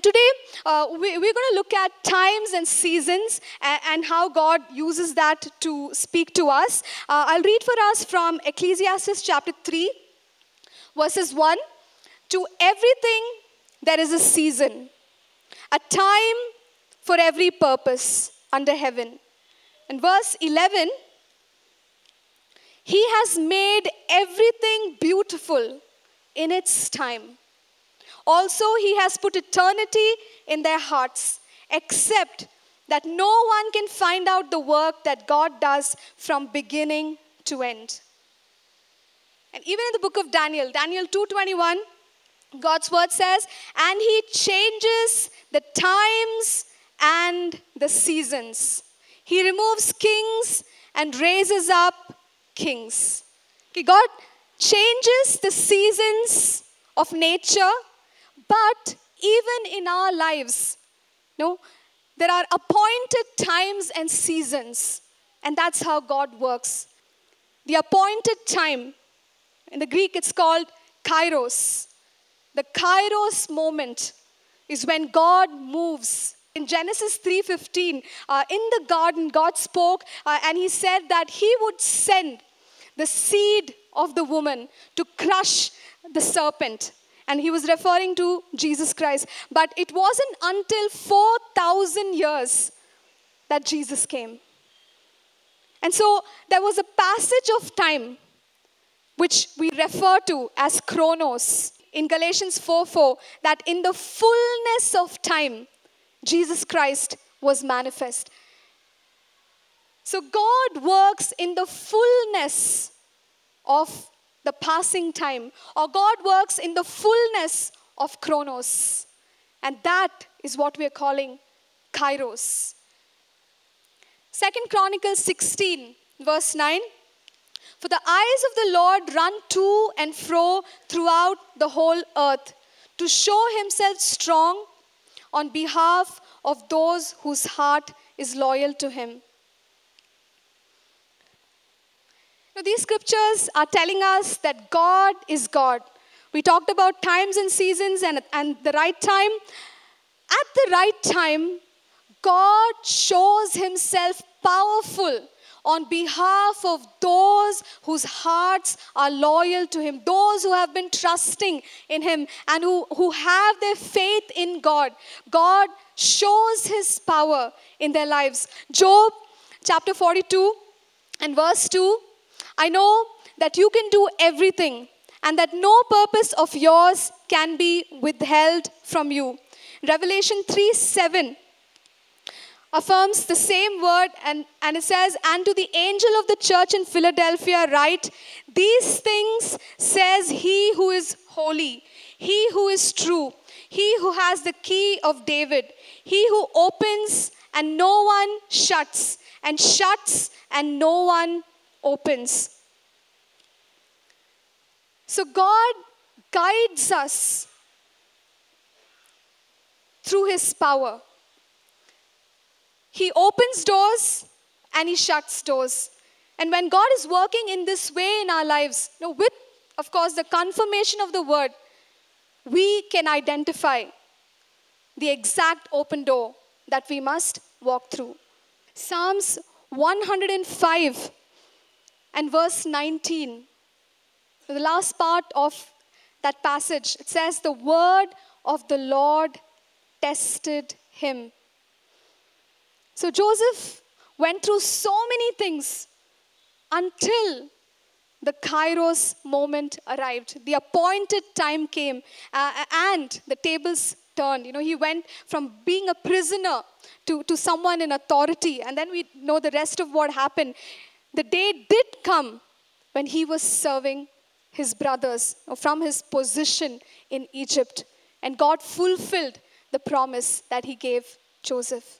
Today, uh, we, are going to look at times and seasons and, and, how God uses that to speak to us. Uh, I'll read for us from Ecclesiastes chapter 3, verses 1 To everything there is a season, a time for every purpose under heaven. And verse 11 He has made everything beautiful in its time. Also, He has put eternity in their hearts, except that no one can find out the work that God does from beginning to end. And even in the book of Daniel, Daniel 2:21, God's word says, "And he changes the times and the seasons. He removes kings and raises up kings." Okay, God changes the seasons of nature but even in our lives, no, there are appointed times and seasons, and that's how God works. The appointed time, in the Greek it's called kairos. The kairos moment is when God moves in genesis 3.15 uh, in the garden god spoke uh, and he said that he would send the seed of the woman to crush the serpent and he was referring to Jesus Christ. But it wasn't until 4,000 years that Jesus came. And so there was a passage of time which we refer to as chronos in Galatians 4 4 that in the fullness of time, Jesus Christ was manifest. So God works in the fullness of the passing time, or God works in the fullness of chronos. And that is what we are calling kairos. Second Chronicles 16, verse 9. For the eyes of the Lord run to and fro throughout the whole earth to show himself strong on behalf of those whose heart is loyal to him. So these scriptures are telling us that God is God. We talked about times and seasons and, and the right time. At the right time, God shows himself powerful on behalf of those whose hearts are loyal to Him, those who have been trusting in Him and who, who have their faith in God. God shows His power in their lives. Job chapter 42 and verse 2 I know that you can do everything and that no purpose of yours can be withheld from you. Revelation 3 7 affirms the same word and, and it says, And to the angel of the church in Philadelphia, write, These things says he who is holy, he who is true, he who has the key of David, he who opens and no one shuts, and shuts and no one opens. So God guides us through His power. He opens doors and He shuts doors. And when God is working in this way in our lives, you know, with, of course, the confirmation of the word, we can identify the exact open door that we must walk through. Psalms 105 and verse 19. The last part of that passage, it says, The word of the Lord tested him. So Joseph went through so many things until the kairos moment arrived. The appointed time came uh, and the tables turned. You know, he went from being a prisoner to, to someone in authority. And then we know the rest of what happened. The day did come when he was serving his brothers from his position in Egypt. And God fulfilled the promise that he gave Joseph.